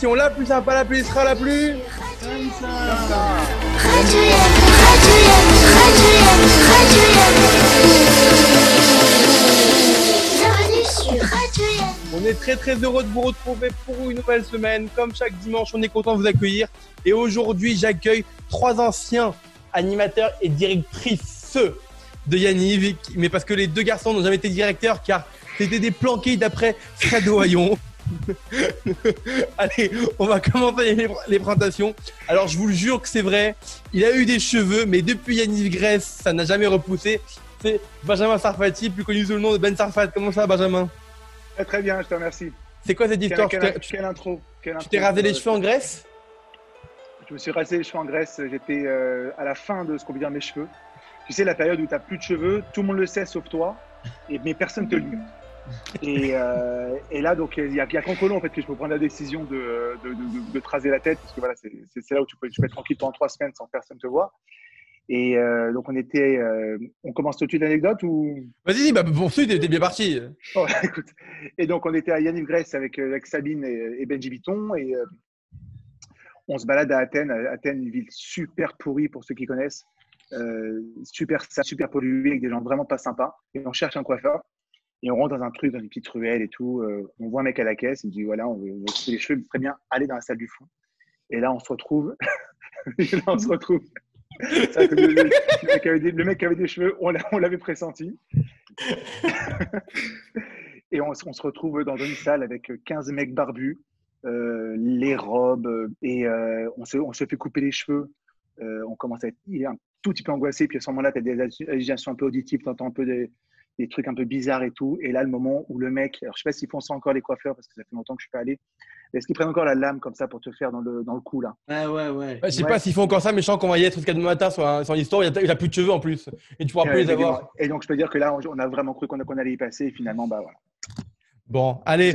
Yannick la plus sympa, la plus sera la plus. Yannick, Yannick, Yannick, Yannick. Yannick. On est très très heureux de vous retrouver pour une nouvelle semaine. Comme chaque dimanche, on est content de vous accueillir. Et aujourd'hui, j'accueille trois anciens animateurs et directrices de Yanniv. Mais parce que les deux garçons n'ont jamais été directeurs car c'était des planqués d'après Fred Hayon. Allez, on va commencer les, les présentations. Alors, je vous le jure que c'est vrai. Il a eu des cheveux, mais depuis Yanniv Grèce, ça n'a jamais repoussé. C'est Benjamin Sarfati, plus connu sous le nom de Ben Sarfat. Comment ça Benjamin? Très, très bien, je te remercie. C'est quoi cette histoire? Quelle- intro. quelle Tu t'es rasé les Euh, cheveux en Grèce? Je me suis rasé les cheveux en Grèce. J'étais euh, à la fin de ce qu'on dire mes cheveux. Tu sais, la période où tu n'as plus de cheveux, tout le monde le sait sauf toi, et, mais personne te le dit. Et, euh, et là, donc, il n'y a, y a qu'en colon en fait, que je peux prendre la décision de, de, raser la tête, parce que voilà, c'est là où tu peux, tu peux être tranquille pendant trois semaines sans personne te voit. Et euh, donc, on était. euh, on commence tout de suite l'anecdote ou? Vas-y, bah, poursuis, t'es bien parti. Oh, écoute. Et donc, on était à Yanniv Grèce avec, avec Sabine et, et Benji Bitton. Et on se balade à Athènes. Athènes, une ville super pourrie pour ceux qui connaissent. Super sale, super polluée, avec des gens vraiment pas sympas. Et on cherche un coiffeur. Et on rentre dans un truc, dans une petite ruelle et tout. Euh, on voit un mec à la caisse. Il me dit voilà, on veut, couper les cheveux. Très bien, allez dans la salle du fond. Et là, on se retrouve. on se retrouve. Le, mec avait des, avait des cheveux, on l'a- on l'avait pressenti. Et on, se- retrouve dans une salle avec 15 mecs barbus, euh, les robes, et euh, on, se, fait couper les cheveux. On commence à être un tout petit peu angoissé, puis à ce moment-là, tu as des hallucinations un peu auditives, tu entends un peu des, des trucs un peu bizarres et tout. Et là, le moment où le mec, alors je sais pas s'ils font ça encore les coiffeurs, parce que ça fait longtemps que je suis pas allé, est-ce qu'ils prennent encore la lame comme ça pour te faire dans le, dans le cou là? Ouais, ouais, ouais. Ouais, je sais Ouais. pas s'ils font encore ça, mais je sens qu'on va y être jusqu'à demain matin sur, un- sur l'histoire. Il n'y a, plus de cheveux en plus. Et tu pourras plus les avoir. Et donc, je peux dire que là, on, a vraiment cru qu'on allait y passer, et finalement, bah voilà, Bon, allez,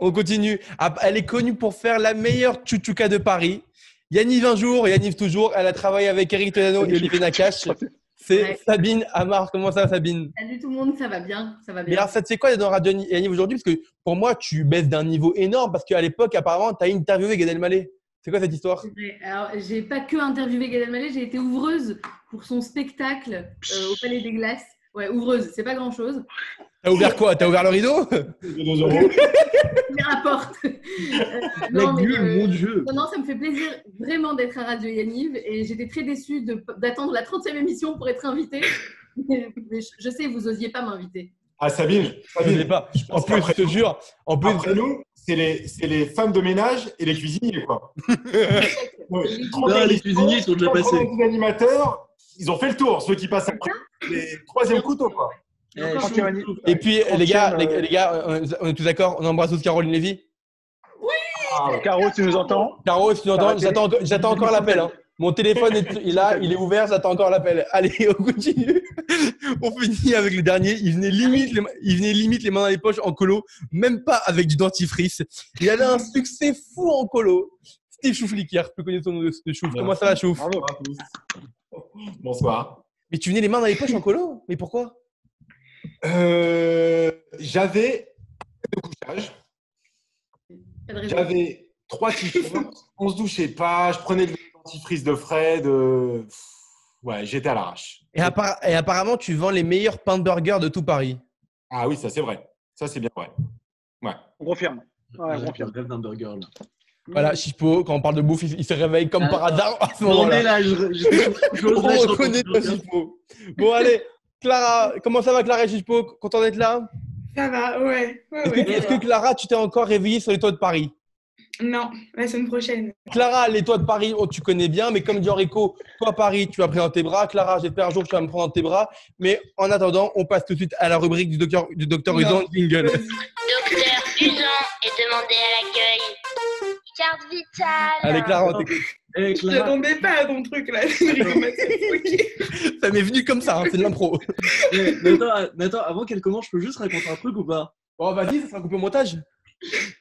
on continue. Ah, Elle est connue pour faire la meilleure chouchouka de Paris. Yanniv un jour, Yanniv toujours. Elle a travaillé avec Eric Tolano et Olivier Nakache. C'est Ouais. Sabine Amar. Comment ça va, Sabine? Salut tout le monde, ça va bien, ça va Mais bien. alors, ça te fait quoi d'être dans Radio Yanniv aujourd'hui? Parce que pour moi, tu baisses d'un niveau énorme. Parce qu'à l'époque, apparemment, tu as interviewé Gad Elmaleh. C'est quoi cette histoire? Alors, j'ai pas que interviewé Gad Elmaleh, j'ai été ouvreuse pour son spectacle euh, au Palais des Glaces. Ouais, ouvreuse, c'est pas grand chose. T'as ouvert quoi? T'as ouvert le rideau? Mais rapporte. Euh, La non, mais, gueule, euh, mon Dieu non, non, ça me fait plaisir vraiment d'être à Radio Yanniv et j'étais très déçue de- d'attendre la 30e émission pour être invitée. Mais je, je sais, vous osiez pas m'inviter. Ah, Sabine, Je Sabine pas. En plus, je te jure. En plus, après nous, c'est les, c'est les femmes de ménage et les cuisiniers, quoi. Ouais, trente Non, les cuisiniers sont déjà passés. 90 animateurs, ils ont fait le tour, ceux qui passent après. Les troisième couteau, quoi. Et puis, les gars, les, les gars, on est tous d'accord On embrasse tous Caroline Lévy Ah, Caro, tu nous entends? Caro, si tu entends, Arrêtez. j'attends encore- j'attends encore l'appel. hein. Mon téléphone est il est là, il est ouvert, j'attends encore l'appel. Allez, on continue. On finit avec le dernier. Il venait limite les, il venait limite les mains dans les poches en colo, même pas avec du dentifrice. Il avait un succès fou en colo. Steve Choufliquière, plus connu le nom de Chouf. Comment ça va, Chouf. Bonsoir. Mais tu venais les mains dans les poches en colo? Mais pourquoi? Euh, J'avais de couchage, de j'avais trois t-shirts, on se douchait pas, je prenais le dentifrice de Fred. euh, Ouais, j'étais à l'arrache. et, appara- et apparemment, tu vends les meilleurs pains de burger de tout Paris. Ah oui, ça c'est vrai. Ça c'est bien vrai. Ouais. On confirme. Ouais, on confirme. le rêve d'un burger là. Voilà, Chipo, quand on parle de bouffe, il, il se réveille comme Ah. par hasard à ce moment-là. là, je, je, je, je, On je- je- reconnaît pas Chipo. Bon, allez, Clara, comment ça va, Clara et Chipo Content d'être là? Ça va, ouais. ouais, Est-ce que, ouais. est-ce que, Clara, tu t'es encore réveillée sur les toits de Paris? Non, la semaine prochaine. Clara, les toits de Paris, oh, tu connais bien, mais comme dit Enrico, toi, Paris, tu vas prendre dans tes bras. Clara, j'espère un jour que tu vas me prendre dans tes bras. Mais en attendant, on passe tout de suite à la rubrique du docteur, du docteur. Usan Jingle. Docteur Usan est demandé à l'accueil. Carte vitale. Allez, Clara, on t'écoute. Eh, Je Clara, n'attendais pas à ton truc là. Ça m'est venu comme ça, hein, c'est de l'impro. eh, Nathan, Nathan, avant qu'elle commence, je peux juste raconter un truc ou pas? Bon, vas-y, ça sera coupé au montage.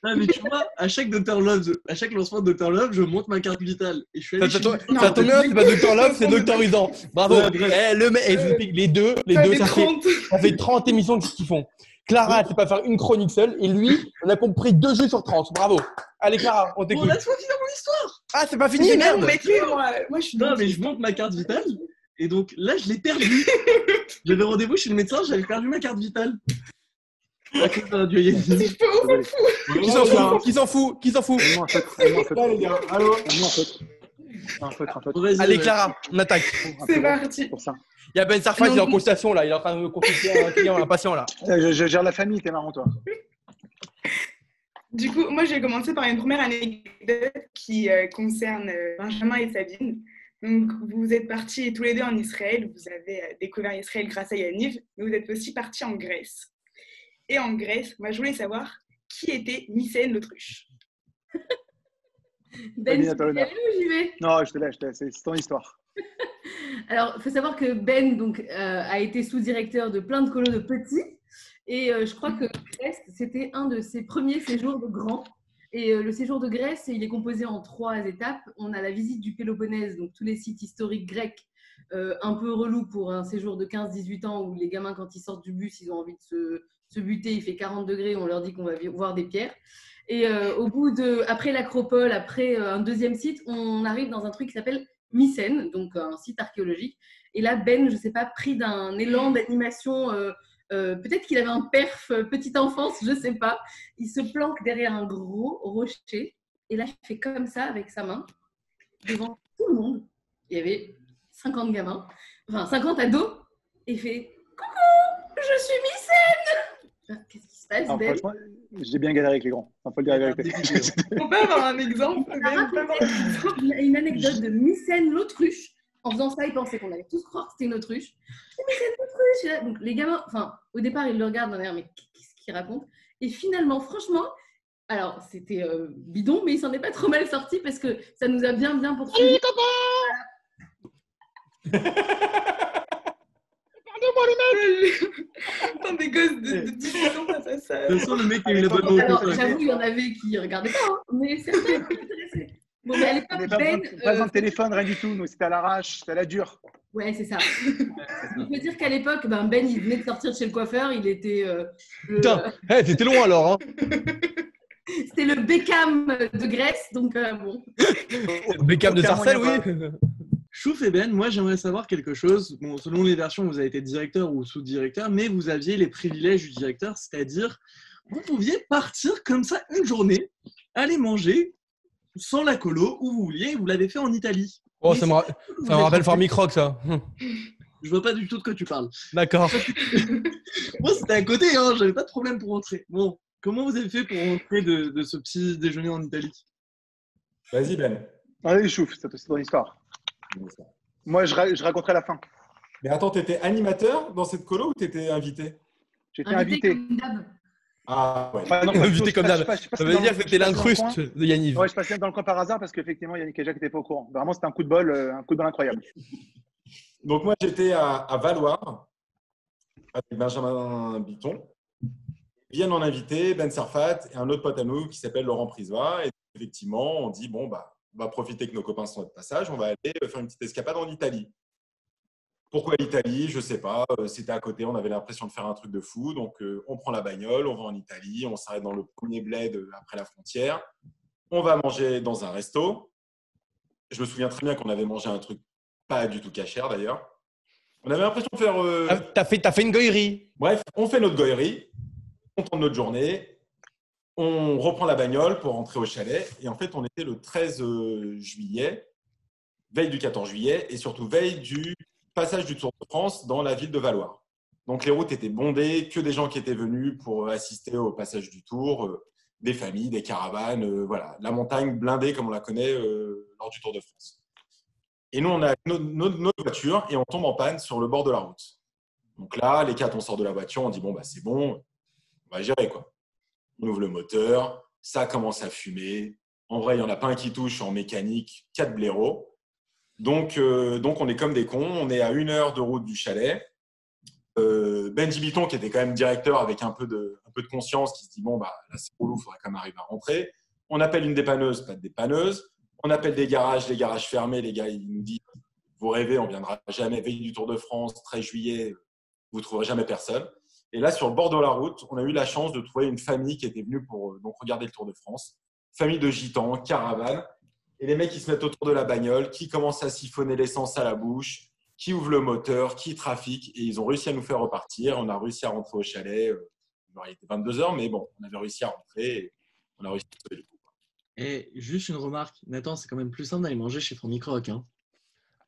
Ah, mais tu vois, à chaque Dr Love, à chaque lancement de Dr Love, je monte ma carte vitale. Et je suis allé Ça, tombe- bien, c'est pas Docteur Love, c'est Docteur Usan. Bravo. Ouais. Eh, le mec, eh, les deux, les Ça deux, fait ça fait, 30. ça fait 30 émissions qu'ils font. Clara, elle sait pas faire une chronique seule. Et lui, on a compris deux jeux sur 30. Bravo. Allez, Clara, on t'écoute. laisse-moi finir mon histoire. Ah, c'est pas fini, merde. même métier, moi. Moi, je suis Non, dans mais je monte ma carte vitale. Et donc là, je l'ai perdue. J'avais rendez-vous chez le médecin, j'avais perdu ma carte vitale. À cause d'un dieu Yeti. Si je peux ouvrir. Désolé. Qui s'en fout Qui s'en fout Qui s'en fout les gars, allô en fait. Allez. Clara, on attaque. C'est parti. Pour ça. Il y a Ben Sarfat, il est en mais- consultation là. Il est en train de consulter un client, un patient là. Euh, Je, je gère la famille, t'es marrant toi. Du coup, moi, je vais commencer par une première anecdote qui euh, concerne euh, Benjamin et Sabine. Donc, vous êtes partis tous les deux en Israël. Vous avez euh, découvert Israël grâce à Yaniv, mais vous êtes aussi partis en Grèce. Et en Grèce, moi, je voulais savoir qui était Mycène l'autruche. Ben, tu y aller ou j'y vais Non, je te laisse, je te laisse. C'est c'est ton histoire. Alors, il faut savoir que Ben donc, euh, a été sous-directeur de plein de colos de petits. Et euh, je crois que Grèce, c'était un de ses premiers séjours de grands. Et euh, le séjour de Grèce, il est composé en trois étapes. On a la visite du Péloponnèse, donc tous les sites historiques grecs, un peu relou pour un séjour de 15-18 ans où les gamins, quand ils sortent du bus, ils ont envie de se, se buter. Il fait 40 degrés, on leur dit qu'on va voir des pierres. Et au bout de, après l'acropole, après un deuxième site, on arrive dans un truc qui s'appelle Mycène, donc un site archéologique. Et là, Ben, je sais pas, pris d'un élan d'animation, euh, euh, peut-être qu'il avait un perf euh, petite enfance, je sais pas. Il se planque derrière un gros rocher. Et là, il fait comme ça avec sa main, devant tout le monde. Il y avait 50 gamins, enfin 50 ados. Et fait Coucou, je suis Mycène Franchement, j'ai bien galéré avec les grands. Il faut le dire la vérité. On peut avoir un exemple Il a on peut avoir un exemple raconté une, anecdote de Mycène l'autruche. En faisant ça, il pensait qu'on allait tous croire que c'était une autruche. Et Mycène l'autruche Donc les gamins, enfin, au départ, ils le regardent en l'air, mais qu'est-ce qu'il raconte? Et finalement, franchement, alors c'était euh, bidon, mais il s'en est pas trop mal sorti parce que ça nous a bien, bien poursuivi. Attends, des gosses de, de 18 ans face à ça. De toute façon, le mec a eu la bonne rencontre. j'avoue, il y en avait qui regardaient pas, hein, mais certains étaient intéressés. Bon, mais à l'époque, Ben, pas besoin euh, téléphone, rien du tout. Nous, c'était à l'arrache, c'était à la dure. Ouais, c'est ça. Il faut dire qu'à l'époque, ben, Ben, il venait de sortir de chez le coiffeur, il était. euh, le- Putain, eh, t'étais loin alors. Hein. C'était le Beckham de Grèce, donc euh, bon. Beckham de Sarcelles, oui. Chouf et Ben, moi j'aimerais savoir quelque chose. Bon, selon les versions, vous avez été directeur ou sous-directeur, mais vous aviez les privilèges du directeur, c'est-à-dire vous pouviez partir comme ça une journée, aller manger sans la colo où vous vouliez. Vous l'avez fait en Italie. Oh, Mais ça me, c'est- ra- ça me rappelle rentré- Formicroc, ça. Je vois pas du tout de quoi tu parles. D'accord. Moi c'était à côté, hein, j'avais pas de problème pour rentrer. Bon, comment vous avez fait pour rentrer de, de ce petit déjeuner en Italie? Vas-y, Ben. Allez, chouf, c'est c'est ton histoire. Moi, je, ra- je raconterai la fin. Mais attends, t'étais animateur dans cette colo ou t'étais invité? J'étais invité. comme d'hab. Ah ouais. Enfin, non, Invité comme d'hab. Ça veut dire que le l'incruste de Yanniv. Ouais, je passais dans le coin par hasard parce qu'effectivement, Yannick et Jacques n'étaient pas au courant. Vraiment, c'était un coup de bol, euh, un coup de bol incroyable. Donc moi, j'étais à, à Valoir avec Benjamin Biton. Ils viennent en inviter Ben Sarfat et un autre pote à nous qui s'appelle Laurent Prisois. Et effectivement, on dit, bon, bah, on va profiter que nos copains sont de passage, on va aller faire une petite escapade en Italie. Pourquoi l'Italie? Je sais pas. Euh, C'était à côté, on avait l'impression de faire un truc de fou. Donc, euh, on prend la bagnole, on va en Italie, on s'arrête dans le premier bled euh, après la frontière. On va manger dans un resto. Je me souviens très bien qu'on avait mangé un truc pas du tout cachère d'ailleurs. On avait l'impression de faire. euh, Ah, T'as fait, fait une goillerie. Bref, on fait notre goillerie, on tente notre journée, on reprend la bagnole pour rentrer au chalet. Et en fait, on était le 13 juillet, veille du 14 juillet, et surtout veille du passage du Tour de France dans la ville de Valoir. Donc les routes étaient bondées, que des gens qui étaient venus pour assister au passage du Tour, euh, des familles, des caravanes, euh, voilà, la montagne blindée comme on la connaît euh, lors du Tour de France. Et nous, on a notre, notre- notre voiture et on tombe en panne sur le bord de la route. Donc là, les quatre, on sort de la voiture, on dit bon, bah, c'est bon, on va gérer quoi. On ouvre le moteur, ça commence à fumer. En vrai, il n'y en a pas un qui touche en mécanique, quatre blaireaux. Donc, euh, donc, on est comme des cons. On est à une heure de route du chalet. Euh, Benji Biton, qui était quand même directeur avec un peu de, un peu de conscience, qui se dit bon, bah, là, c'est relou, il faudrait quand même arriver à rentrer. On appelle une dépanneuse, pas de dépanneuse. On appelle des garages, les garages fermés. Les gars, ils nous disent vous rêvez, on viendra jamais. Veille du Tour de France, 13 juillet, vous trouverez jamais personne. Et là, sur le bord de la route, on a eu la chance de trouver une famille qui était venue pour euh, donc, regarder le Tour de France. Famille de gitans, caravane. Et les mecs, ils se mettent autour de la bagnole, qui commencent à siphonner l'essence à la bouche, qui ouvrent le moteur, qui trafiquent. Et ils ont réussi à nous faire repartir. On a réussi à rentrer au chalet. Euh, Il était 22 heures, mais bon, on avait réussi à rentrer. Et on a réussi à sauver le coup. Et juste une remarque, Nathan, c'est quand même plus simple d'aller manger chez Fourmi Croc. Hein.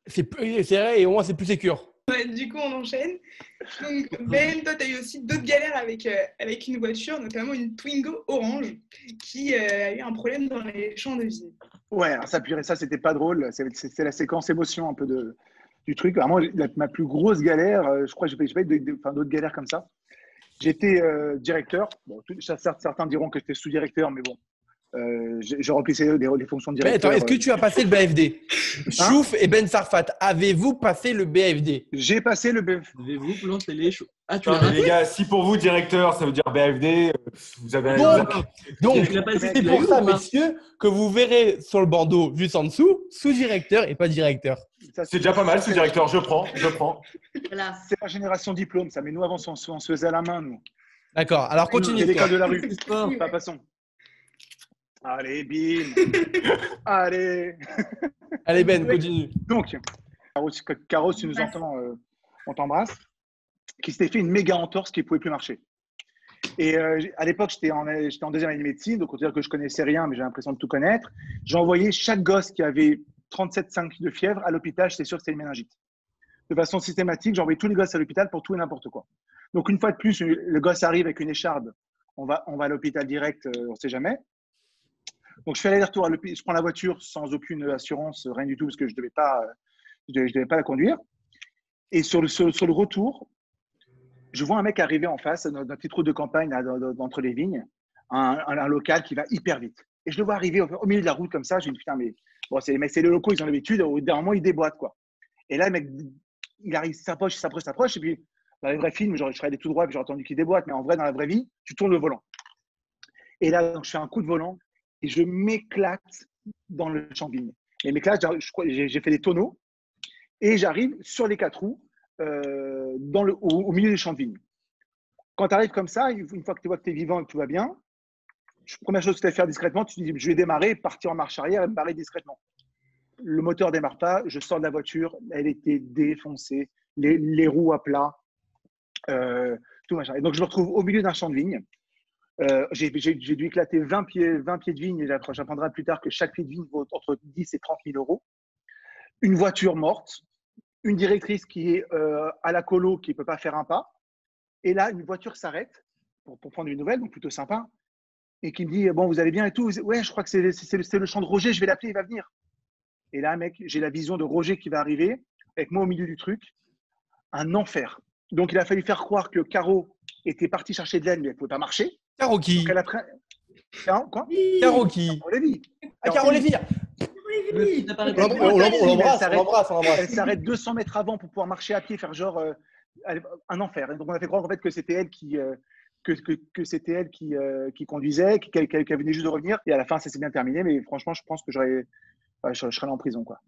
C'est vrai et au moins c'est plus. Ouais, du coup, on enchaîne. Donc, Ben, toi, tu as eu aussi d'autres galères avec, euh, avec une voiture, notamment une Twingo orange, qui euh, a eu un problème dans les champs de vigne. Ouais, alors ça, purée, ça, c'était pas drôle. C'est- C'était la séquence émotion un peu de, du truc. Vraiment, la- ma plus grosse galère, euh, je crois que j'ai pas, eu d'autres galères comme ça. J'étais euh, directeur. Bon, tout- certains diront que j'étais sous-directeur, mais bon, euh, je, je remplissais les, les fonctions de Mais directeur. attends, est-ce que euh. tu as passé le BFD Chouf et Ben Sarfat, avez-vous passé le BFD J'ai passé le BF. Avez-vous planté les choux Ah, tu l'as les gars, si pour vous, directeur, ça veut dire BFD, euh, vous avez. Donc, donc c'est pour ça, messieurs, que vous verrez sur le bandeau juste en dessous, sous-directeur et pas directeur. C'est déjà pas mal, ce directeur. Je prends, je prends. Voilà. C'est la génération diplôme, ça. Mais nous, avant, on, se- on se faisait à la main, nous. D'accord, alors continue. C'est l'école de la rue. Pas passons. Allez, bim. Allez. Allez Ben, continue. Donc, Caro, si- tu nous entends, euh, on t'embrasse, qui s'était fait une méga entorse qui ne pouvait plus marcher. Et euh, à l'époque, j'étais en, deuxième année de médecine, donc on peut dire que je connaissais rien, mais j'ai l'impression de tout connaître. J'ai envoyé chaque gosse qui avait 37,5 de fièvre à l'hôpital, c'est sûr que c'était une méningite. De façon systématique, j'ai envoyé tous les gosses à l'hôpital pour tout et n'importe quoi. Donc, une fois de plus, le gosse arrive avec une écharde, on va, on va à l'hôpital direct, euh, on ne sait jamais. Donc, je fais l'hôpital, je prends la voiture sans aucune assurance, rien du tout, parce que je ne devais, pas, euh, je devais, je pas la conduire. Et sur le, retour, je vois un mec arriver en face, dans dans une petite route de campagne, entre les vignes, un, un- un local qui va hyper vite. Et je le vois arriver au, milieu de la route comme ça, j'ai dit putain, mais bon, c'est les mecs, c'est les locaux, ils ont l'habitude, au d'un moment, ils déboîtent, quoi. Et là, le mec, il arrive, s'approche, s'approche, s'approche, et puis dans les vrais films, je serais tout droit, puis j'ai entendu qu'il déboîte, mais en vrai, dans la vraie vie, tu tournes le volant. Et là, donc, je fais un coup de volant et je m'éclate dans le champ de vigne. Et m'éclate, j'ai fait des tonneaux et j'arrive sur les quatre roues euh, au, milieu des champs de vigne. Quand tu arrives comme ça, une fois que tu vois que tu es vivant et que tout va bien, première chose que tu as à faire discrètement, tu dis je vais démarrer, partir en marche arrière et me barrer discrètement. Le moteur démarre pas, je sors de la voiture, elle était défoncée, les, roues à plat, euh, tout machin. Et donc je me retrouve au milieu d'un champ de vigne. Euh, j'ai dû éclater 20 pieds, 20 pieds de vigne et j'appre- j'apprendrai plus tard que chaque pied de vigne vaut entre 10 et 30 000 euros. Une voiture morte, une directrice qui est euh, à la colo qui ne peut pas faire un pas. Et là, une voiture s'arrête pour, prendre une nouvelle, donc plutôt sympa, et qui me dit Bon, vous allez bien et tout Ouais, je crois que c'est le, champ de Roger, je vais l'appeler, il va venir. Et là, mec, j'ai la vision de Roger qui va arriver, avec moi au milieu du truc. Un enfer. Donc, il a fallu faire croire que Caro était partie chercher de l'aide, mais elle ne pouvait pas marcher. Caro qui Donc, elle a quoi Caro qui On l'a dit. Ah, Lévy On l'embrasse, on s'arrête. l'embrasse. Elle s'arrête 200 mètres avant pour pouvoir marcher à pied, faire genre euh, un enfer. Et donc on a fait croire en fait que c'était elle qui euh, que, que, que c'était elle qui, euh, qui conduisait, qu'elle venait juste de revenir. Et à la fin, ça s'est bien terminé. Mais franchement, je pense que j'aurais, je, je serais allé en prison quoi.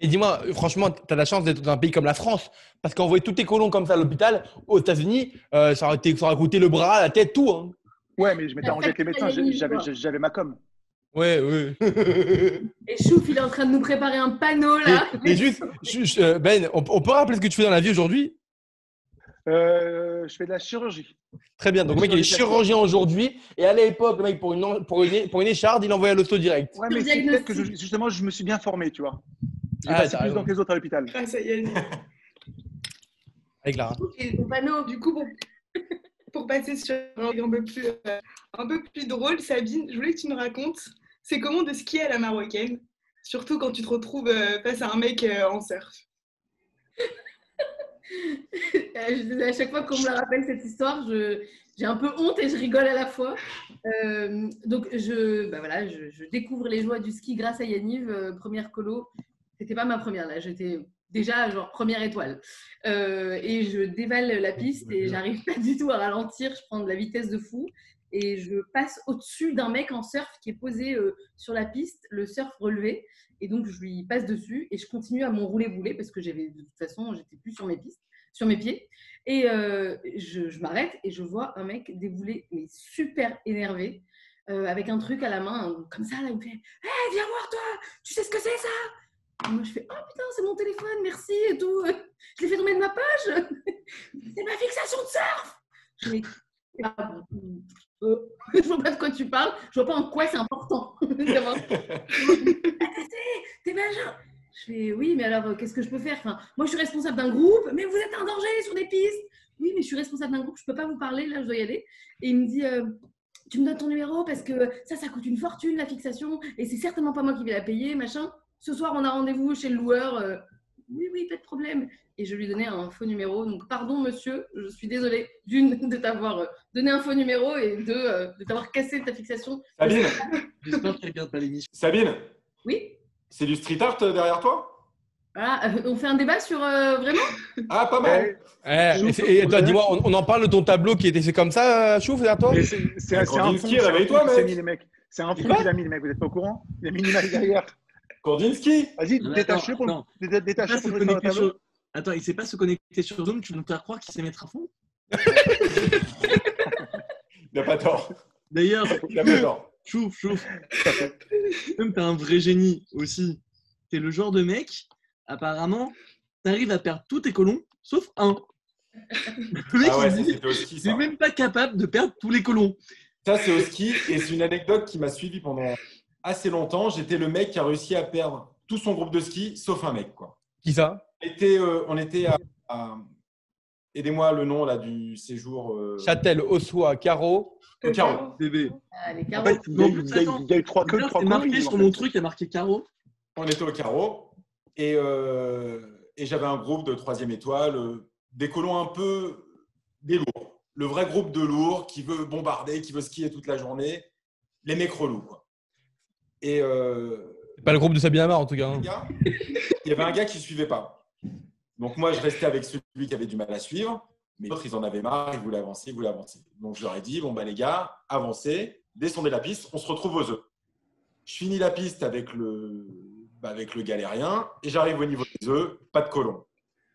Et dis-moi, franchement, tu as la chance d'être dans un pays comme la France. Parce qu'envoyer tous tes colons comme ça à l'hôpital, aux États-Unis, euh, ça, aurait été- ça aurait coûté le bras, la tête, tout. Hein. Ouais, mais je m'étais arrangé avec les médecins. J'avais, ma com. Ouais, ouais. Et Chouf, il est en train de nous préparer un panneau là. Mais, mais juste, je- je- euh, Ben, on, on peut rappeler ce que tu fais dans la vie aujourd'hui? Euh, je fais de la chirurgie. Très bien. Donc, le mec, il est chirurgien aujourd'hui. Et à l'époque, le mec, pour une, pour une, pour une écharde, il envoyait à l'hosto direct. Ouais, mais c'est peut-être que je- justement, je me suis bien formé, tu vois. J'ai Ah, passé plus raison. dans que les autres à l'hôpital. Grâce à Yannick. Avec Lara. Et panneau. du coup, pour, pour passer sur un truc un peu plus, euh, un peu plus drôle, Sabine, je voulais que tu me racontes, c'est comment de skier à la marocaine, surtout quand tu te retrouves euh, face à un mec euh, en surf. À chaque fois qu'on me la rappelle cette histoire, je- j'ai un peu honte et je rigole à la fois. Euh, donc je, bah voilà, je, je découvre les joies du ski grâce à Yaniv, euh, première colo. C'était pas ma première là, j'étais déjà genre première étoile. Euh, et je dévale la piste et j'arrive pas du tout à ralentir. Je prends de la vitesse de fou et je passe au-dessus d'un mec en surf qui est posé euh, sur la piste, le surf relevé. Et donc je lui passe dessus et je continue à m'enrouler bouler parce que j'avais de toute façon j'étais plus sur mes pistes. sur mes pieds. Et euh, je, je m'arrête et je vois un mec débouler, mais super énervé, avec un truc à la main, comme ça, là, il me fait Hé, viens voir toi, tu sais ce que c'est ça? Et moi, je fais Oh putain, c'est mon téléphone, merci et tout. Je l'ai fait tomber de ma page. c'est ma fixation de surf. Je fais Ah, bon, euh, Je vois pas de quoi tu parles, je vois pas en quoi c'est important. D'avoir- T'es majeur Je fais oui, mais alors euh, qu'est-ce que je peux faire? Enfin, Moi, je suis responsable d'un groupe, mais vous êtes un danger sur des pistes. Oui, mais je suis responsable d'un groupe, je peux pas vous parler, là, je dois y aller. Et il me dit euh, Tu me donnes ton numéro parce que ça, ça coûte une fortune, la fixation, et c'est certainement pas moi qui vais la payer, machin. Ce soir, on a rendez-vous chez le loueur. euh, oui, oui, pas de problème. Et je lui donnais un faux numéro. Donc, pardon, monsieur, je suis désolée, d'une, de t'avoir euh, donné un faux numéro et deux, euh, de t'avoir cassé ta fixation. Sabine, J'espère qu'elle regarde pas l'émission. Sabine, Oui c'est du street art derrière toi? Voilà, euh, on fait un débat sur euh, vraiment? Ah, pas mal. Eh, et c'est- et toi, dis-moi, on, on en parle de ton tableau qui était fait comme ça, Chouf, derrière toi? C'est c'est- c'est un fond Kandinsky, c'est un réveille-toi, fond qui s'est mec. mis, les mecs. C'est un fond qu'il a mis, les mecs. Vous n'êtes pas au courant? Il a mis une image derrière. Kandinsky Vas-y, détache-le attends, pour, attends. dé- détache le mettre sur Attends, il sait pas se connecter sur Zoom, tu veux nous faire croire qu'il sait mettre un fond? Il n'a pas tort. D'ailleurs, Il n'a pas tort. chouf, chouf. Comme t'es un vrai génie aussi. T'es le genre de mec, apparemment, t'arrives à perdre tous tes colons, sauf un. Le mec, Ah ouais, il ça, dit, ça. même pas capable de perdre tous les colons. Ça, c'est au ski et c'est une anecdote qui m'a suivi pendant assez longtemps. J'étais le mec qui a réussi à perdre tout son groupe de ski, sauf un mec. Quoi. Qui ça? On était, euh, on était à. à- Aidez-moi le nom là, du séjour. euh, Châtel, Ossois, Caro. au carreau. Bébé. Ah, les En carreaux. fait, il y a eu- il y a eu- il y a eu trois queues, trois marqué sur en mon truc, il y a marqué carreau. On était au carreau et, euh, et j'avais un groupe de troisième étoile, euh, des colons un peu des lourds. Le vrai groupe de lourds qui veut bombarder, qui veut skier toute la journée. Les mecs relous. Quoi. Et euh, pas le groupe de Sabine Amar en tout cas. hein. gars, il y avait un gars qui ne suivait pas. Donc moi, je restais avec celui qui avait du mal à suivre. Mais l'autre, ils en avaient marre, ils voulaient avancer, ils voulaient avancer. Donc je leur ai dit, bon, bah, les gars, avancez, descendez la piste, on se retrouve aux œufs. Je finis la piste avec le, bah, avec le galérien et j'arrive au niveau des œufs, pas de colons.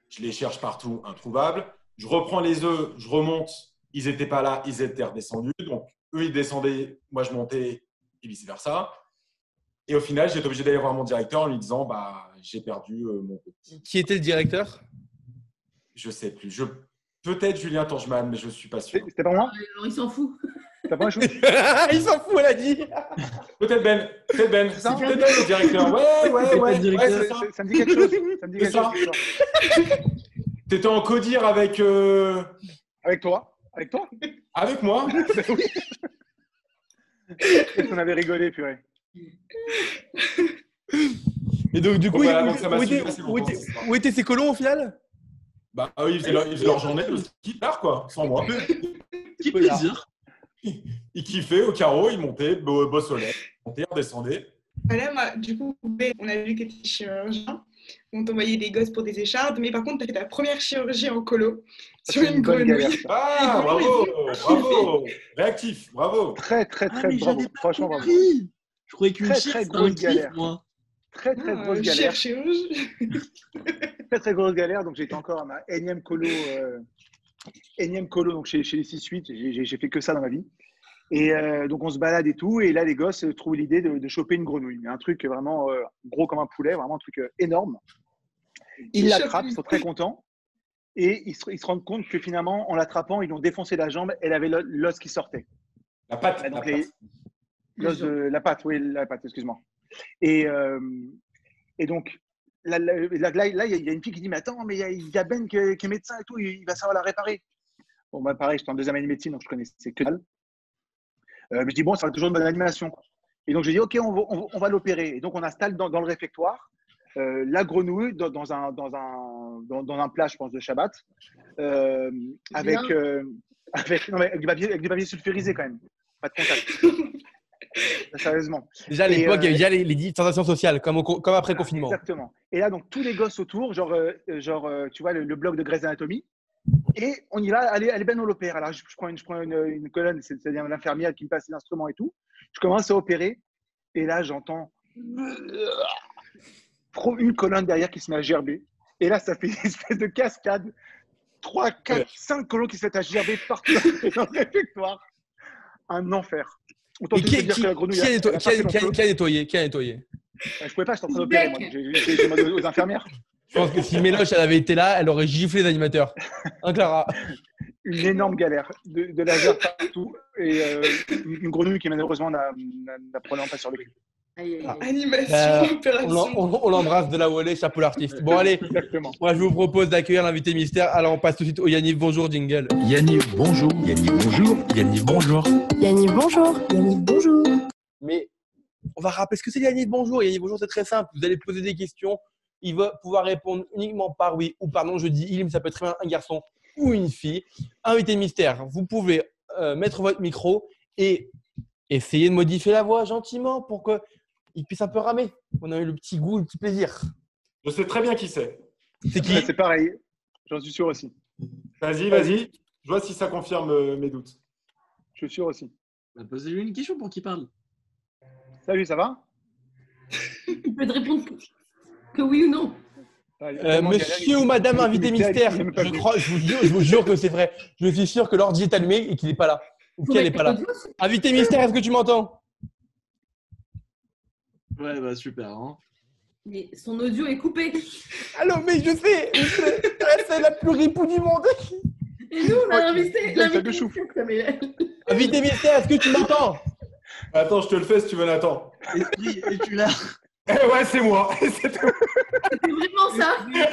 Je les cherche partout, introuvables. Je reprends les œufs, je remonte, ils n'étaient pas là, ils étaient redescendus. Donc eux, ils descendaient, moi, je montais et vice-versa. Et au final, j'étais obligé d'aller voir mon directeur en lui disant bah, j'ai perdu euh, mon. Qui était le directeur? Je sais plus. Je... Peut-être Julien Tangeman, mais je ne suis pas sûr. C'était pas moi? Alors, il s'en fout. T'as pas Il s'en fout, elle a dit. Peut-être Ben. Peut-être Ben. C'est C'est peut-être Ben le directeur. Ouais, ouais, ouais. directeur. ouais, c'est Ça ça. me dit quelque chose. Ça me dit C'est quelque ça. chose. T'étais en codir avec, euh, Avec toi Avec toi? Avec moi. Ben oui. Qu'on avait rigolé, purée. Et donc, du coup, voilà, il- donc ça m'a où, étaient, où étaient- où ces colons au final? Bah oui, ils faisaient leur, ils faisaient leur journée de ski tard, quoi, sans moi. Qui plaisir. Ils kiffaient au carreau, ils montaient, beau, beau soleil. Ils montaient, ils redescendaient. Voilà, moi, du coup, on a vu que tu étais chirurgien. On t'envoyait des gosses pour des échardes, mais par contre, tu as fait ta première chirurgie en colo sur une grenouille. Ah, bravo, bravo. Réactif, bravo. Très, très, Ah, très mais bravo. Franchement, bravo. Je croyais qu'une Très, très grosse kiff, galère. moi. Très, très Ah, grosse galère. chirurgie. Très, très grosse galère. Donc, j'étais encore à ma énième colo. euh, énième colo, donc chez, chez les 6-8. J'ai fait que ça dans ma vie. Et euh, donc, on se balade et tout. Et là, les gosses euh, trouvent l'idée de, de choper une grenouille. Un truc vraiment euh, gros comme un poulet, vraiment un truc euh, énorme. Ils l'attrapent, ils sont très contents. Et ils se, ils se rendent compte que finalement, en l'attrapant, ils ont défoncé la jambe. Elle avait l'o- l'os qui sortait. La patte, Ah, la donc patte. les- l'os de la patte, oui, la patte, excuse-moi. Et, euh, et donc, là, il y a- une fille qui dit Mais attends, mais il y a, il y a Ben qui est, qui est médecin et tout, il va savoir la réparer. Bon, bah, pareil, j'étais en deuxième année de médecine, donc je connaissais que dalle. Euh, mais je dis Bon, ça va toujours une bonne animation. Et donc, je dis Ok, on va, on va- on va l'opérer. Et donc, on installe dans, dans le réfectoire euh, la grenouille dans, dans un, dans, un, dans, dans un plat, je pense, de Shabbat, euh, avec, euh, avec, non, mais avec, du papier, avec du papier sulfurisé quand même. Pas de contact. Sérieusement. Déjà, à l'époque, il y avait euh, les, les distanciations sociales, comme, au co- comme après le confinement. Exactement. Et là, donc, tous les gosses autour, genre, euh, genre euh, tu vois, le, le bloc de Grey's Anatomy. Et on y va, allez, allez, Ben, on l'opère. Alors, je, je prends une, je prends une, une colonne, c'est- c'est-à-dire l'infirmière qui me passe les instruments et tout. Je commence à opérer. Et là, j'entends une colonne derrière qui se met à gerber. Et là, ça fait une espèce de cascade. 3, 4, 5 colos qui se mettent à gerber partout dans le réfectoire. Un enfer. Autant Et te qui, dire qui- que la grenouille qui a, a- netto- elle a qui a- qui a- le colo. qui a nettoyé Qui a nettoyé? Je pouvais pas, j'étais en train d'opérer. moi. J'ai demandé aux infirmières. Je pense que si Méloche elle avait été là, elle aurait giflé les animateurs. Hein, Clara? Une énorme galère. De, de la gerbe partout. Et euh, une grenouille qui malheureusement n'a probablement pas survécu. Animation, Euh, On opération. l'embrasse de elle est, chapeau l'artiste. Bon, allez, Exactement. moi je vous propose d'accueillir l'invité mystère. Alors, on passe tout de suite au Yannick. Bonjour, jingle. Yannick, bonjour. Yannick, bonjour. Yannick, bonjour. Yannick, bonjour. Yannick, bonjour. Mais on va rappeler ce que c'est Yannick Bonjour. Yannick Bonjour, c'est très simple. Vous allez poser des questions. Il va pouvoir répondre uniquement par oui ou par non. Je dis il, mais ça peut être un garçon ou une fille. Invité mystère, vous pouvez euh, mettre votre micro et essayer de modifier la voix gentiment pour qu'il puisse un peu ramer. On a eu le petit goût, le petit plaisir. Je sais très bien qui c'est. C'est qui C'est pareil. J'en suis sûr aussi. Vas-y, vas-y. Je vois si ça confirme euh, mes doutes. Je suis sûr aussi. Bah, Posez-lui une question pour qu'il parle. Salut, ça va? Tu peux te répondre que oui ou non. Ah, il Euh, Monsieur il- ou Madame il- invité il- mystère, il je, venu. crois, je, vous jure, je vous jure que c'est vrai. Je suis sûr que l'ordi est allumé et qu'il n'est pas là. Ou qu'elle n'est pas là. Invité mystère, est-ce que tu m'entends? Ouais, bah super. Hein. Mais son audio est coupé. Allô, mais je sais, je sais. c'est la plus ripou du monde. Et nous, on a invité. Invité mystère, est-ce que tu m'entends? Attends, je te le fais si tu veux, Nathan. Esprit, es-tu là Eh ouais, c'est moi. C'est vraiment ça. Mais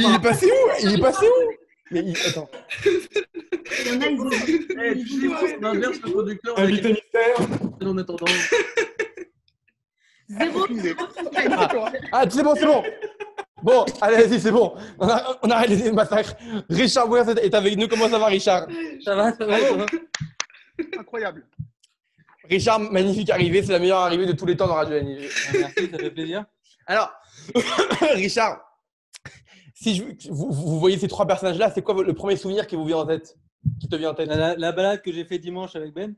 il est pas. passé où? Il est passé où? Mais il... attends. Il y en a, ils ont- Eh, tu sais quoi, on inverse le producteur. Invité mystère. En attendant. Zéro. Aucune idée. Ah, c'est bon, c'est bon. Bon, allez, vas-y, c'est bon. On, a, on arrête les massacres. Richard Bouers est avec nous. Comment ça va, Richard? Ça va, ça va, ça va. Incroyable. Richard, magnifique arrivée. C'est la meilleure arrivée de tous les temps dans Radio NJ. Merci, ça fait plaisir. Alors, Richard, si je, vous, vous voyez ces trois personnages-là, c'est quoi le premier souvenir qui vous vient en tête? Qui te vient en tête? La, la- la balade que j'ai fait dimanche avec Ben.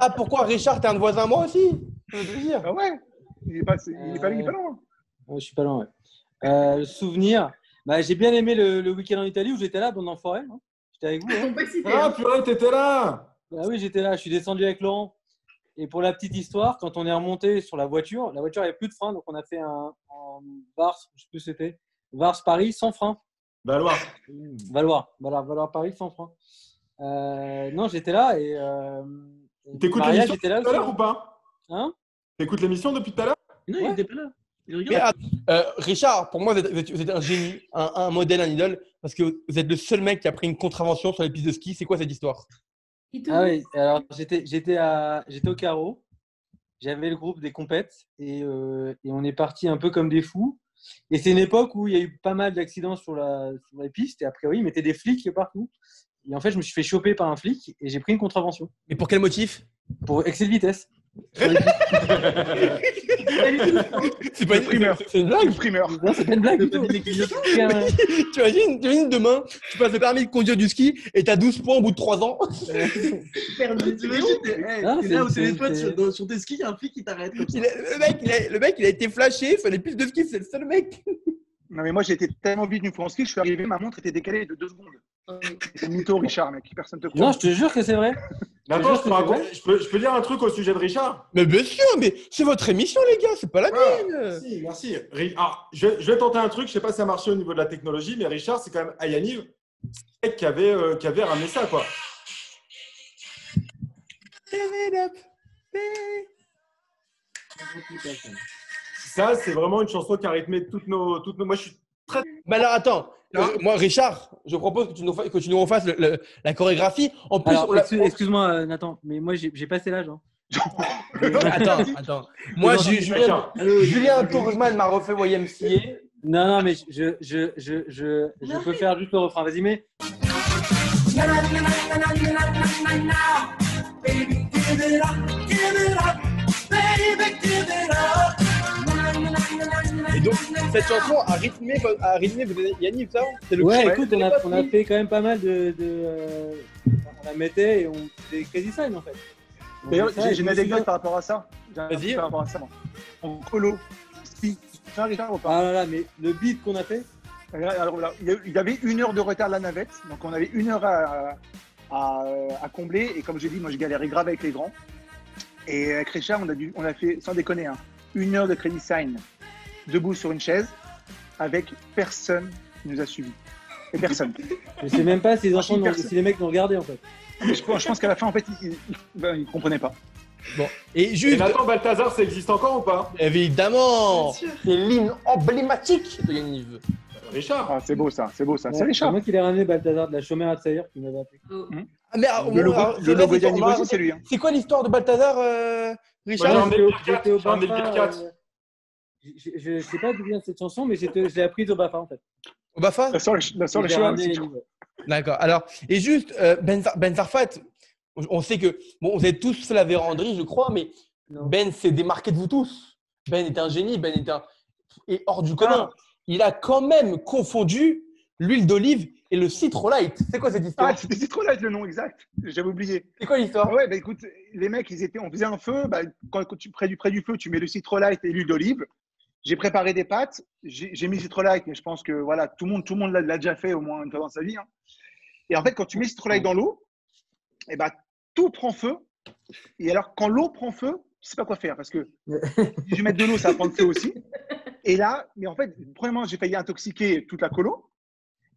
Ah, pourquoi Richard, t'es un de voisin à moi aussi? Ça. Ah ouais Il est pas, il est pas, il est pas loin. Ouais, je suis pas loin, ouais. Euh, souvenir. Bah, j'ai bien aimé le, le week-end en Italie où j'étais là, dans la forêt. hein. J'étais avec vous. hein. Ah, hein. purée, t'étais là. Bah oui, j'étais là. Je suis descendu avec Laurent. Et pour la petite histoire, quand on est remonté sur la voiture, la voiture avait plus de frein, donc on a fait un, un Vars, je sais plus c'était, Vars Paris sans frein. Valoir. Valoir, voilà, Valoir Paris sans frein. Euh, non, j'étais là et. Euh, T'écoutes Maria, l'émission j'étais là Tout à l'heure ou pas Hein? T'écoutes l'émission depuis tout à l'heure? Non, il était pas là. Il Mais, regarde. euh, Richard, pour moi, vous êtes, vous êtes- vous êtes un génie, un, un modèle, un idole, parce que vous êtes le seul mec qui a pris une contravention sur les pistes de ski. C'est quoi cette histoire? Ah oui, alors j'étais j'étais à j'étais au carreau, j'avais le groupe des compètes et, euh, et on est parti un peu comme des fous. Et c'est une époque où il y a eu pas mal d'accidents sur la sur les pistes et a priori ils mettaient des flics partout. Et en fait je me suis fait choper par un flic et j'ai pris une contravention Et pour quel motif? Pour excès de vitesse. C'est pas une Primeur. C'est une blague primeur. Non, c'est pas une blague Tu imagines, tu imagines demain, tu passes le permis de conduire du ski et t'as 12 points au bout de 3 ans t'es Ah, t'es c'est- là au c'est- téléphone sur, tes skis, il y a un flic qui t'arrête. Il le, mec, il a, le mec, il a été flashé sur les pistes de ski, c'est le seul mec. Non, mais moi, j'ai été tellement vite une fois en ski, je suis arrivé, ma montre était décalée de deux secondes. C'est mytho, Richard, mec. Personne te croit. Non, je te jure que c'est vrai. Nathan, je je, peux, je peux dire un truc au sujet de Richard? Mais bien sûr, mais c'est votre émission, les gars, c'est pas la Ah, mienne. Merci, merci. Alors, je, je vais tenter un truc, je sais pas si ça a marché au niveau de la technologie, mais Richard, c'est quand même Ayaniv qui avait, euh, qui avait ramené ça, quoi. Ça, c'est vraiment une chanson qui a rythmé toutes nos, toutes nos. Moi, je suis Mais alors attends, euh, moi Richard, je propose que tu nous, que tu nous refasses le- le- la chorégraphie. En plus, Alors, on l'a- excuse- excuse-moi euh, Nathan, mais moi j'ai j'ai passé l'âge. hein. attends, attends. Moi, c'est Julien, Julien Tourgeman m'a refait YMCA. Non, non, mais je, je, je, je, je peux faire juste le refrain. Vas-y, mais. Donc, cette chanson a rythmé, a rythmé Yannick, ça C'est le Ouais, écoute, on a, on a fait quand même pas mal de. de euh, on la mettait et on faisait crazy sign en fait. D'ailleurs, j'ai une anecdote par rapport à ça. J'ai un Vas-y. par rapport à ça. moi. En colo, ski. Tu fais un Richard ou pas Ah là là, mais le beat qu'on a fait. Alors, là, il y a- il y avait une heure de retard la navette, donc on avait une heure à, à, à combler. Et comme j'ai dit, moi je galérais grave avec les grands. Et avec Richard, on a, dû, on a fait, sans déconner, hein, une heure de crédit sign debout sur une chaise, avec personne qui nous a suivis. Et personne. Je ne sais même pas si les, enfants si les mecs nous regardaient en fait. Je, je pense qu'à la fin, en fait, ils ne ben, comprenaient pas. Bon. Et juste. Et Nathan Balthazar, ça existe encore ou pas? Évidemment C'est l'hymne emblématique de Yanniv. Richard ah, C'est beau ça, c'est beau ça. C'est Richard. C'est moi qui l'ai ramené Balthazar de la chômère à Tsaïr qui m'avait appelé. Oh. Hmm. Ah, mais, ah, le logo, le logo, aussi, c'est lui. Hein. C'est quoi l'histoire de Balthazar, euh, Richard ouais, J'en 4. Je je- je sais pas d'où vient cette chanson, mais j'étais- je l'ai apprise au Bafa en fait. Au Bafa? La la Je je. D'accord. Alors, et juste, euh, Ben, Ben Zarfat, on- sait que, bon, vous avez tous fait la véranderie, je crois, mais Non. Ben s'est démarqué de vous tous. Ben est un génie, Ben est un. Et hors du commun. Il a quand même confondu l'huile d'olive et le citrolite. C'est quoi cette histoire? Ah, c'était Citrolight le nom exact. J'avais oublié. C'est quoi l'histoire? Ah ouais, bah écoute, les mecs, ils étaient, on faisait un feu. Bah, quand, quand tu près du près du feu, tu mets le citrolite et l'huile d'olive. J'ai préparé des pâtes. J'ai mis citrolite, mais je pense que voilà, tout le monde, tout le monde l'a- déjà fait au moins une fois dans sa vie. hein. Et en fait, quand tu mets citrolite dans l'eau, et bah tout prend feu. Et alors, quand l'eau prend feu, tu sais pas quoi faire parce que si je mets de l'eau, ça va prendre feu aussi. Et là, mais en fait, premièrement, j'ai failli intoxiquer toute la colo.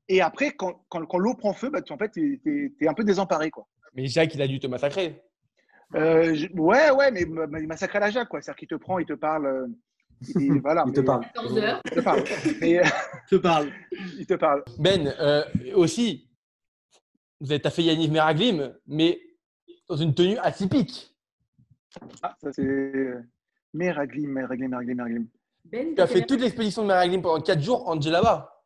Et après, quand, quand, quand l'eau prend feu, bah, tu, en fait, t'es es, un peu désemparé, quoi. Mais Jacques, il a dû te massacrer. Euh, je- ouais, ouais, mais il massacre à la Jacques, quoi. C'est-à-dire qu'il te prend, il te parle. Voilà, Il te mais- parle. 14 heures. Il te parle. Mais, te parle. il te parle. Ben, euh, aussi, vous avez fait Yaniv Meraglim, mais dans une tenue atypique. Ah, ça c'est. euh, Meraglim, Meraglim, Meraglim, Meraglim. Ben, Tu as fait toute l'expédition de Meraglim pendant 4 jours en là-bas.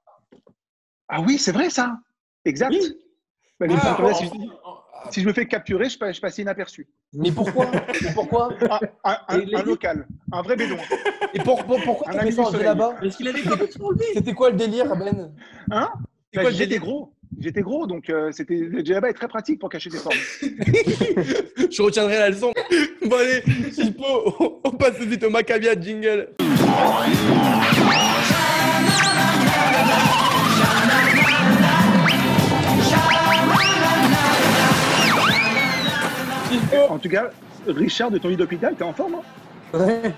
Ah oui, c'est vrai ça. Exact. Oui. Bah, Ah, en- si, je me fais capturer, je passe inaperçu. Mais pourquoi? Mais pourquoi? Un, un- un- Et les- un local, un vrai bédouin. Et pour, pour- pourquoi Un tu as ami fait ça là-bas? Parce qu'il avait sur C'était quoi le délire, Ben? Hein? Bah, J'étais gros. J'étais gros, donc euh, c'était le djellaba est très pratique pour cacher des formes. Je retiendrai la leçon. Bon allez, Chipo, on, on passe tout de suite au Maccabia jingle. En tout cas, Richard de ton lit d'hôpital, t'es en forme. hein Ouais.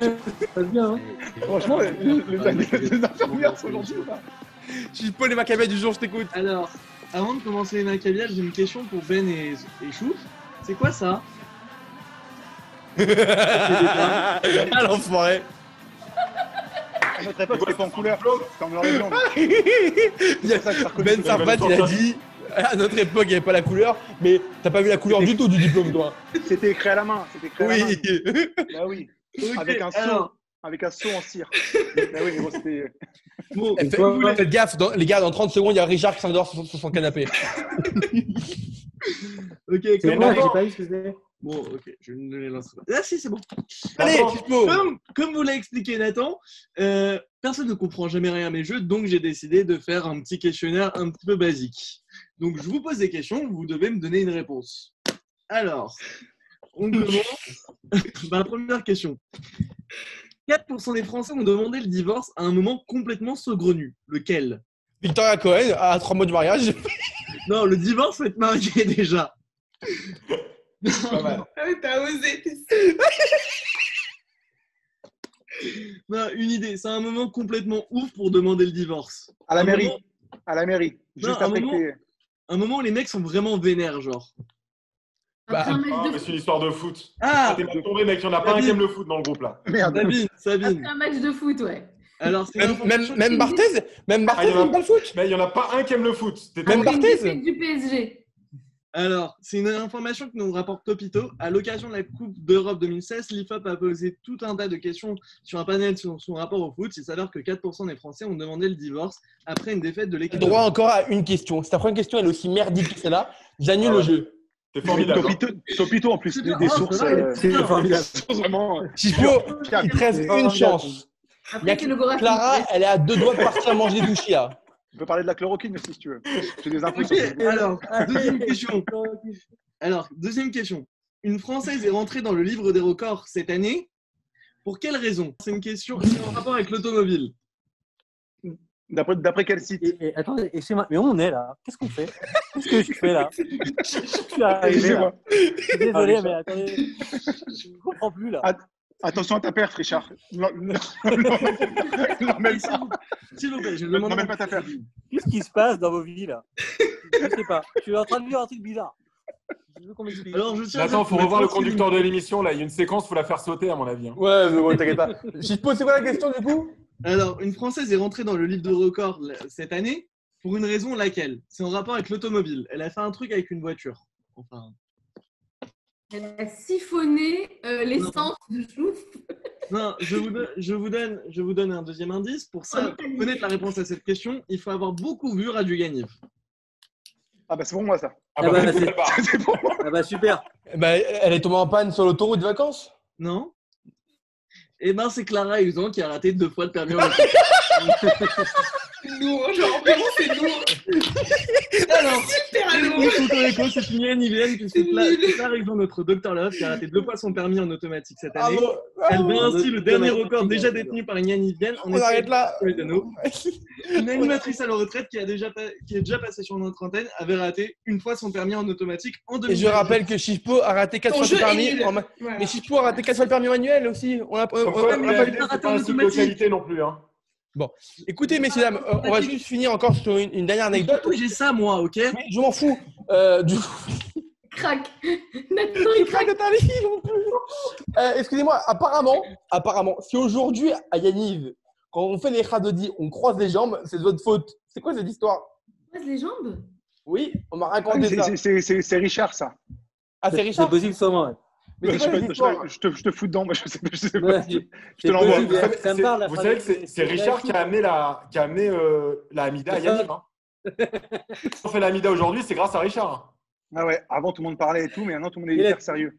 Ça passe bien, hein Franchement, les, les- les infirmières sont gentilles. ou pas Chipo, les Maccabias du jour, je t'écoute. Alors, avant de commencer les macabiales, j'ai une question pour Ben et, et Chouf. C'est quoi ça? Ah l'enfoiré. À notre époque, c'était pas en couleur, c'était en noir et blanc. Ben Sarfat, il a dit à notre époque, il n'y avait pas la couleur, mais t'as pas vu la couleur du tout du diplôme, toi. C'était écrit à la main. C'était écrit à la main. Oui. Bah oui. Avec un seau. alors, Avec un seau en cire. bah oui, mais bon, c'était. bon, faites- Faites gaffe, dans- les gars, dans 30 secondes, il y a Richard qui s'endort sur, sur son canapé. ok, C'est j'ai pas vu ce que c'était. Bon, ok, je ne les lancerai pas. Ah si, c'est bon. Allez. Chipo. Comme, comme vous l'a expliqué Nathan, euh, personne ne comprend jamais rien à mes jeux, donc j'ai décidé de faire un petit questionnaire un petit peu basique. Donc je vous pose des questions, vous devez me donner une réponse. Alors, on commence par la première question. 4% des Français ont demandé le divorce à un moment complètement saugrenu. Lequel? Victoria Cohen, à 3 mois du mariage. Non, le divorce, faut être marié déjà. Pas mal. Ah t'as osé. Non, une idée, c'est un moment complètement ouf pour demander le divorce. À la Un mairie. moment- À la mairie. Non, Juste un moment- t'es- un moment où les mecs sont vraiment vénères, genre. Un Ah, mais c'est une histoire de foot. Ah T'es mal tombé, mec. Il n'y en a pas un qui aime le foot dans le groupe là. Merde. Sabine, Sabine. Après un match de foot, ouais. Alors, c'est Même, même, même Barthez Même Barthez, Ah, pas le foot Mais il n'y en a pas un qui aime le foot. T'es Même Barthez du PSG. Alors, c'est une information que nous rapporte Topito. À l'occasion de la Coupe d'Europe 2016, l'IFOP a posé tout un tas de questions sur un panel sur son rapport au foot. Il s'avère que 4% des Français ont demandé le divorce après une défaite de l'équipe. droit encore à une question. Si ta première question elle est aussi merdique que celle-là, j'annule Ah le ouais. jeu. T'es formidable. Topito, Topito, en plus, C'est des, bien. des Oh, sources. c'est euh, C'est formidable. vraiment. euh, il te reste une chance. Il y Après, c'est. Clara, elle est à deux doigts de partir manger des sushis là. On peut parler de la chloroquine aussi, si tu veux. J'ai des infos alors, deuxième question. Alors, deuxième question. Une Française est rentrée dans le livre des records cette année. Pour quelle raison? C'est une question en rapport avec l'automobile. D'après d'après quel site? Et, et- attendez, et c'est ma- mais où on est là? Qu'est-ce qu'on fait? Qu'est-ce que je fais là? Je suis arrivé là. Désolé, Ah, mais attendez. Je ne comprends plus là. Attention à ta perf, Richard. Non, non, non, non, même pas. S'il vous plaît, je Non, demande même pas ta perf. Qu'est-ce qui se passe dans vos vies là? Je sais pas. Je suis en train de vivre un truc bizarre. Je veux qu'on m'explique. Alors, je tiens Attends, faut revoir le conducteur de l'émission là. Il y a une séquence, faut la faire sauter à mon avis. hein. Ouais, mais bon, t'inquiète pas. Je te pose, c'est quoi la question du coup? Alors, une Française est rentrée dans le livre de record cette année pour une raison laquelle? C'est en rapport avec l'automobile. Elle a fait un truc avec une voiture. Enfin, Elle a siphonné euh, l'essence de chouf. non, je vous, donne, je, vous donne, je vous donne un deuxième indice. Pour ça, pour connaître la réponse à cette question, il faut avoir beaucoup vu Radio Ganiv. Ah bah c'est pour moi ça. Ah Ah bah, bah, ça part. C'est pour moi. Ah bah super. bah, Elle est tombée en panne sur l'autoroute de vacances? Non Eh ben, c'est Clara Usan qui a raté deux fois le permis en auto. Lourd, genre vraiment c'est lourd. Alors, Super c'est lourd. c'est une Yanivienne puisque. Clara Usan, notre Dr Love, qui a raté deux fois son permis en automatique cette année. Elle bat ainsi le dernier record déjà détenu par une Yanivienne en On arrête là. Une animatrice à la retraite qui, a déjà pas- qui est déjà passée sur notre antenne avait raté une fois son permis en automatique en Et 2000. je rappelle que Chipo a raté 4 Ton fois est permis. en Voilà. Mais Chipo a raté 4 fois le permis manuel aussi. On a, on- Comme on- quoi, on le a pas- BAFD, c'est pas un cycle de qualité non plus. Hein. Écoutez, messieurs, dames, euh, on va juste finir encore sur une, une dernière anecdote. Oui, j'ai ça moi, ok Mais je m'en fous. Euh, du Crac. Nathan, il craque. craque de ta vie non plus. Euh, Excusez-moi, apparemment, apparemment, si aujourd'hui à Yaniv, quand on fait les radodis, on croise les jambes, c'est de votre faute. C'est quoi cette histoire? Croise les jambes? Oui, on m'a raconté C'est- ça. c'est- C'est c'est- c'est Richard ça. Ah, c'est C'est Richard. possible sur moi. Mais Je, te, je te fous dedans, moi, je sais, je sais pas. Je te l'envoie. Vous savez, Ça me c'est- parle. la vous phrase, savez que c'est Richard qui a amené la, qui a amené euh, la à Yannick. Hein. Si on fait la Hamida aujourd'hui, c'est grâce à Richard. Ah ouais, avant tout le monde parlait et tout, mais maintenant tout le monde est hyper sérieux.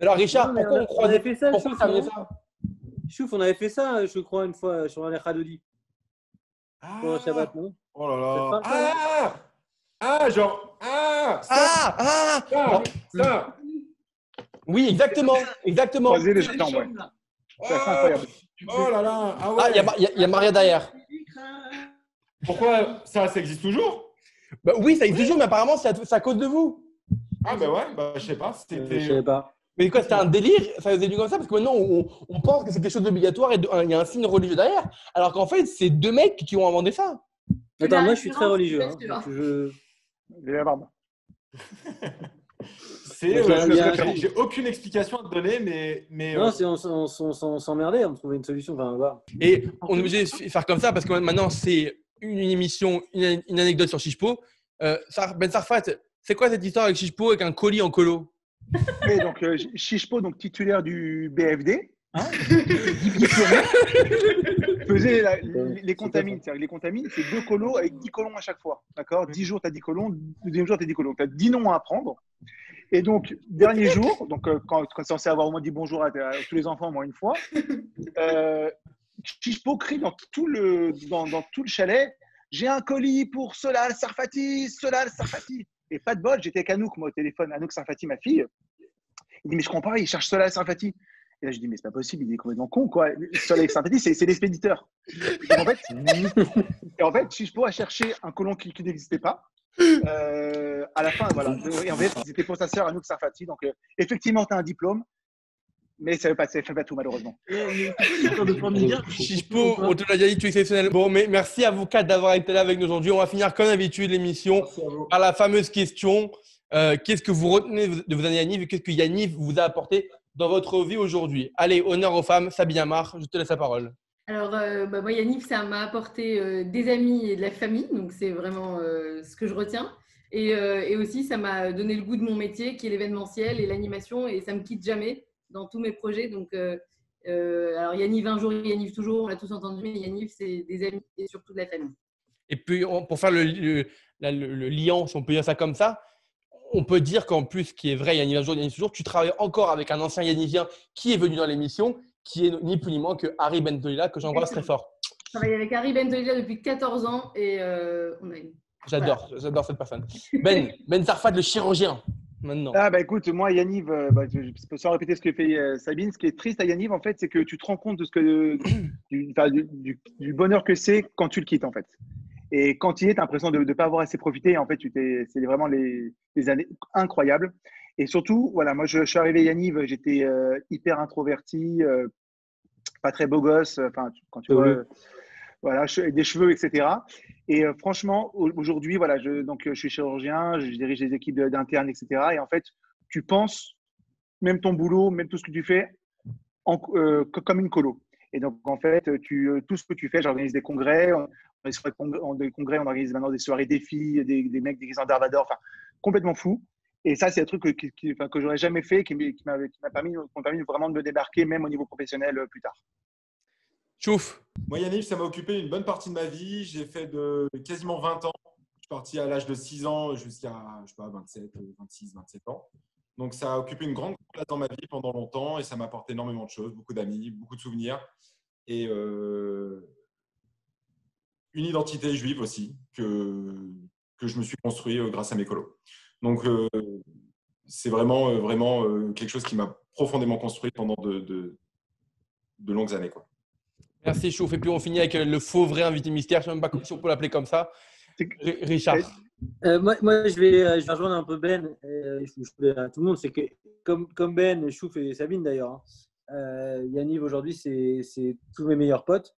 Alors Richard, pourquoi on a- on avait fait ça, Pourquoi Chouf, ça ça Chouf, on avait fait ça, je crois, une fois sur un Khadodi. Ah, Pour un Shabbat, non oh là là. Ah, ah, genre, ah, ça, Ah Ah ça, ça. Oui, exactement, exactement. Croiser les jambes, ouais. C'est incroyable. Oh là là. Ah ouais. Ah, il y, a y y Maria derrière. Pourquoi ça, ça existe toujours? Bah oui, ça existe toujours, mais apparemment, c'est à, cause de vous. Ah bah ouais, bah je sais pas. Euh, C'était. Je savais pas. Mais quoi, c'était un délire Ça faisait du comme ça Parce que maintenant, on, on pense que c'est quelque chose d'obligatoire et il y a un signe religieux derrière. Alors qu'en fait, c'est deux mecs qui ont inventé ça. Attends, moi je suis très religieux. hein. je- la barbe. C'est. Euh, j'ai- aucune explication à te donner, mais mais. Non, euh, c'est on, on, on, on s'emmerdait, on trouvait une solution. Enfin, voilà. Et on est obligé de faire comme ça parce que maintenant, c'est une émission, une, une anecdote sur Chichpo. Euh, ben Sarfat, c'est quoi cette histoire avec Chichpo avec un colis en colo? Et donc, euh, Chichpo, donc titulaire du BFD, Hein faisait la- les, les contamines. C'est-à-dire les contamines, c'est deux colos avec 10 colons à chaque fois. D'accord? 10 jours, tu as 10 colons, deuxième jour, tu as 10 colons. Tu as 10 noms à apprendre. Et donc, dernier jour, donc, euh, quand, quand c'est censé avoir au moins dit bonjour à, à tous les enfants au moins une fois, euh, Chichpo crie dans tout le, dans, dans tout le chalet J'ai un colis pour Solal Sarfati, Solal Sarfati. Et pas de bol, j'étais avec Anouk, moi, au téléphone, Anouk Sarfati, ma fille. Il dit Mais je comprends pas, il cherche Solal Sarfati. Et là, je dis Mais c'est pas possible, il est complètement con, quoi. Solal Sarfati, c'est c'est l'expéditeur. Et en fait, et en fait, Chichpo a cherché un colon qui, qui n'existait pas. Euh, à la fin, voilà. Et en fait, c'était pour sa sœur Anouk Sarfati. Donc, euh, effectivement, tu as un diplôme, mais ça ne fait pas, tout, malheureusement. Chichpo, on te l'a déjà dit, tu es exceptionnel. Bon, mais merci à vous quatre d'avoir été là avec nous aujourd'hui. On va finir comme d'habitude l'émission par la fameuse question euh, qu'est-ce que vous retenez de vos années Yaniv et qu'est-ce que Yaniv vous a apporté dans votre vie aujourd'hui? Allez, honneur aux femmes. Sabine Amar, je te laisse la parole. Alors, euh, bah, moi, Yannick, ça m'a apporté euh, des amis et de la famille, donc c'est vraiment euh, ce que je retiens. Et, euh, et aussi, ça m'a donné le goût de mon métier, qui est l'événementiel et l'animation, et ça me quitte jamais dans tous mes projets. Donc, alors Yanniv un jour, Yanniv toujours, on l'a tous entendu, mais Yanniv, c'est des amis et surtout de la famille. Et puis, pour faire le, le, si on peut dire ça comme ça, on peut dire qu'en plus, ce qui est vrai, Yanniv un jour, Yanniv toujours, tu travailles encore avec un ancien Yannivien qui est venu dans l'émission, qui est ni plus ni moins que Harry Bentolila, que j'embrasse très fort. Je travaille avec Harry Bentolila depuis 14 ans et euh, on a une... J'adore, j'adore cette personne. Ben, Ben Sarfat, le chirurgien. maintenant. Ah bah écoute, moi Yaniv, euh, bah, je, je peux sans répéter ce que fait euh, Sabine, ce qui est triste à Yaniv en fait, c'est que tu te rends compte de ce que du, enfin, du- du- du bonheur que c'est quand tu le quittes en fait. Et quand il est, tu as l'impression de ne pas avoir assez profité. En fait, tu t'es, c'est vraiment les, les années incroyables. Et surtout, voilà, moi je, je suis arrivé Yaniv, j'étais euh, hyper introverti, euh, pas très beau gosse. Enfin, tu- quand tu vois, euh, voilà, che- des cheveux, etc. Et euh, franchement, au- aujourd'hui, voilà, je, donc, euh, je suis chirurgien, je dirige des équipes d'internes, etc. Et en fait, tu penses, même ton boulot, même tout ce que tu fais, en- euh, comme une colo. Et donc, en fait, tu, euh, tout ce que tu fais, j'organise des congrès, on, des congrès, on organise maintenant des soirées défis, des, des mecs déguisés en Darvador, enfin, complètement fou. Et ça, c'est un truc que, qui- qui- enfin, que j'aurais jamais fait, qui m'a qui permis, permis vraiment de me débarquer, même au niveau professionnel, euh, plus tard. Chouf. Moi, Yannick, ça m'a occupé une bonne partie de ma vie. J'ai fait de quasiment 20 ans. Je suis parti à l'âge de 6 ans jusqu'à, je sais pas, 27, euh, 26, 27 ans. Donc, ça a occupé une grande place dans ma vie pendant longtemps et ça m'a apporté énormément de choses, beaucoup d'amis, beaucoup de souvenirs et euh, une identité juive aussi que, que je me suis construit euh, grâce à mes colos. Donc, euh, c'est vraiment, euh, vraiment euh, quelque chose qui m'a profondément construit pendant de, de, de longues années. Quoi. Merci Chouf. Et puis on finit avec le faux vrai invité mystère. Je ne sais même pas si on peut l'appeler comme ça. Richard. Euh, moi, moi, je vais, je vais rejoindre un peu Ben, euh, à tout le monde. C'est que, comme, comme Ben, Chouf et Sabine d'ailleurs, hein, euh, Yaniv aujourd'hui, c'est c'est tous mes meilleurs potes.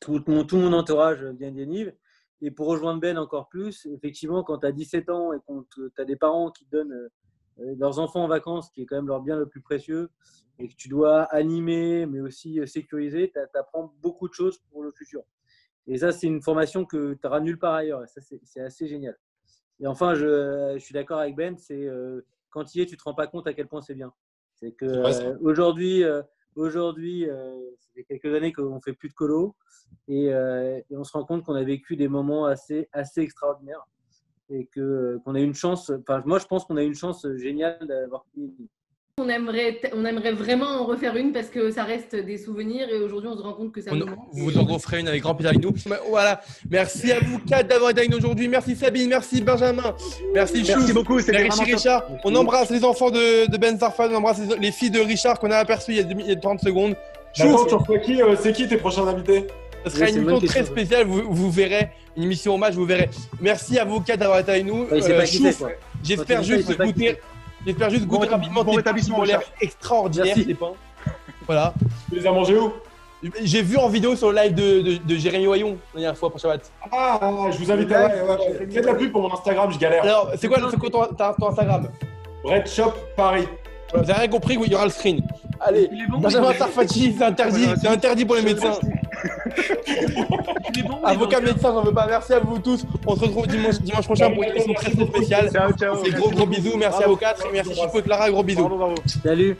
Tout mon, tout mon entourage vient d'Yaniv. Et pour rejoindre Ben encore plus, effectivement, quand tu as 17 ans et quand tu as des parents qui te donnent euh, leurs enfants en vacances, qui est quand même leur bien le plus précieux, et que tu dois animer, mais aussi euh, sécuriser, tu apprends beaucoup de choses pour le futur. Et ça, c'est une formation que tu n'auras nulle part ailleurs. Et ça, c'est assez génial. Et enfin, je, je suis d'accord avec Ben, c'est euh, quand tu y es, tu ne te rends pas compte à quel point c'est bien. C'est que euh, aujourd'hui, euh, aujourd'hui, euh, fait quelques années qu'on fait plus de colo et, euh, et on se rend compte qu'on a vécu des moments assez, assez extraordinaires et que euh, qu'on a une chance. Enfin, moi, je pense qu'on a une chance géniale d'avoir. On aimerait, on aimerait vraiment en refaire une parce que ça reste des souvenirs et aujourd'hui on se rend compte que ça On- nous manque. vous en referez une avec grand plaisir avec nous. Voilà. Merci à vous quatre d'avoir été avec nous aujourd'hui. Merci Sabine, merci Benjamin, merci Merci Chouf, beaucoup, c'était merci top. Richard. On embrasse les enfants de, de Ben Sarfan, on embrasse les, les filles de Richard qu'on a aperçues il y a, deux- il y a 30 secondes. Chouf, tu reçois qui euh, C'est qui tes prochains invités? ce sera Oui, une c'est émission très spéciale, vous, vous verrez, une émission hommage, vous verrez. Merci à vous quatre d'avoir été avec nous. Ouais, c'est Euh, c'est. J'espère juste goûter, j'espère juste Bon goûter réta- rapidement bon tes rétablissement, ont l'air Richard. extraordinaires, Merci. ces pains. Voilà. Tu les as mangés où? J'ai vu en vidéo sur le live de, de, de Jérémy Oyon la dernière fois pour Shabbat. ah, ah, je vous invite à. Ouais. Faites de la pub pour mon Instagram, je galère. Alors, c'est quoi, c'est quoi ton, ton Instagram? Red Shop Paris. Vous avez rien compris, oui, il y aura le screen. Allez, Il est bon, Benjamin Sarfati, c'est interdit, c'est interdit pour les médecins. Bon, Avocat bon. médecin, j'en veux pas. Merci à vous tous. On se retrouve dimanche, dimanche prochain pour une émission très très spéciale. Ciao, ciao. C'est gros gros bisous, merci à vous quatre. Et merci Chico et Clara, gros bisous. Bravo, bravo. Salut.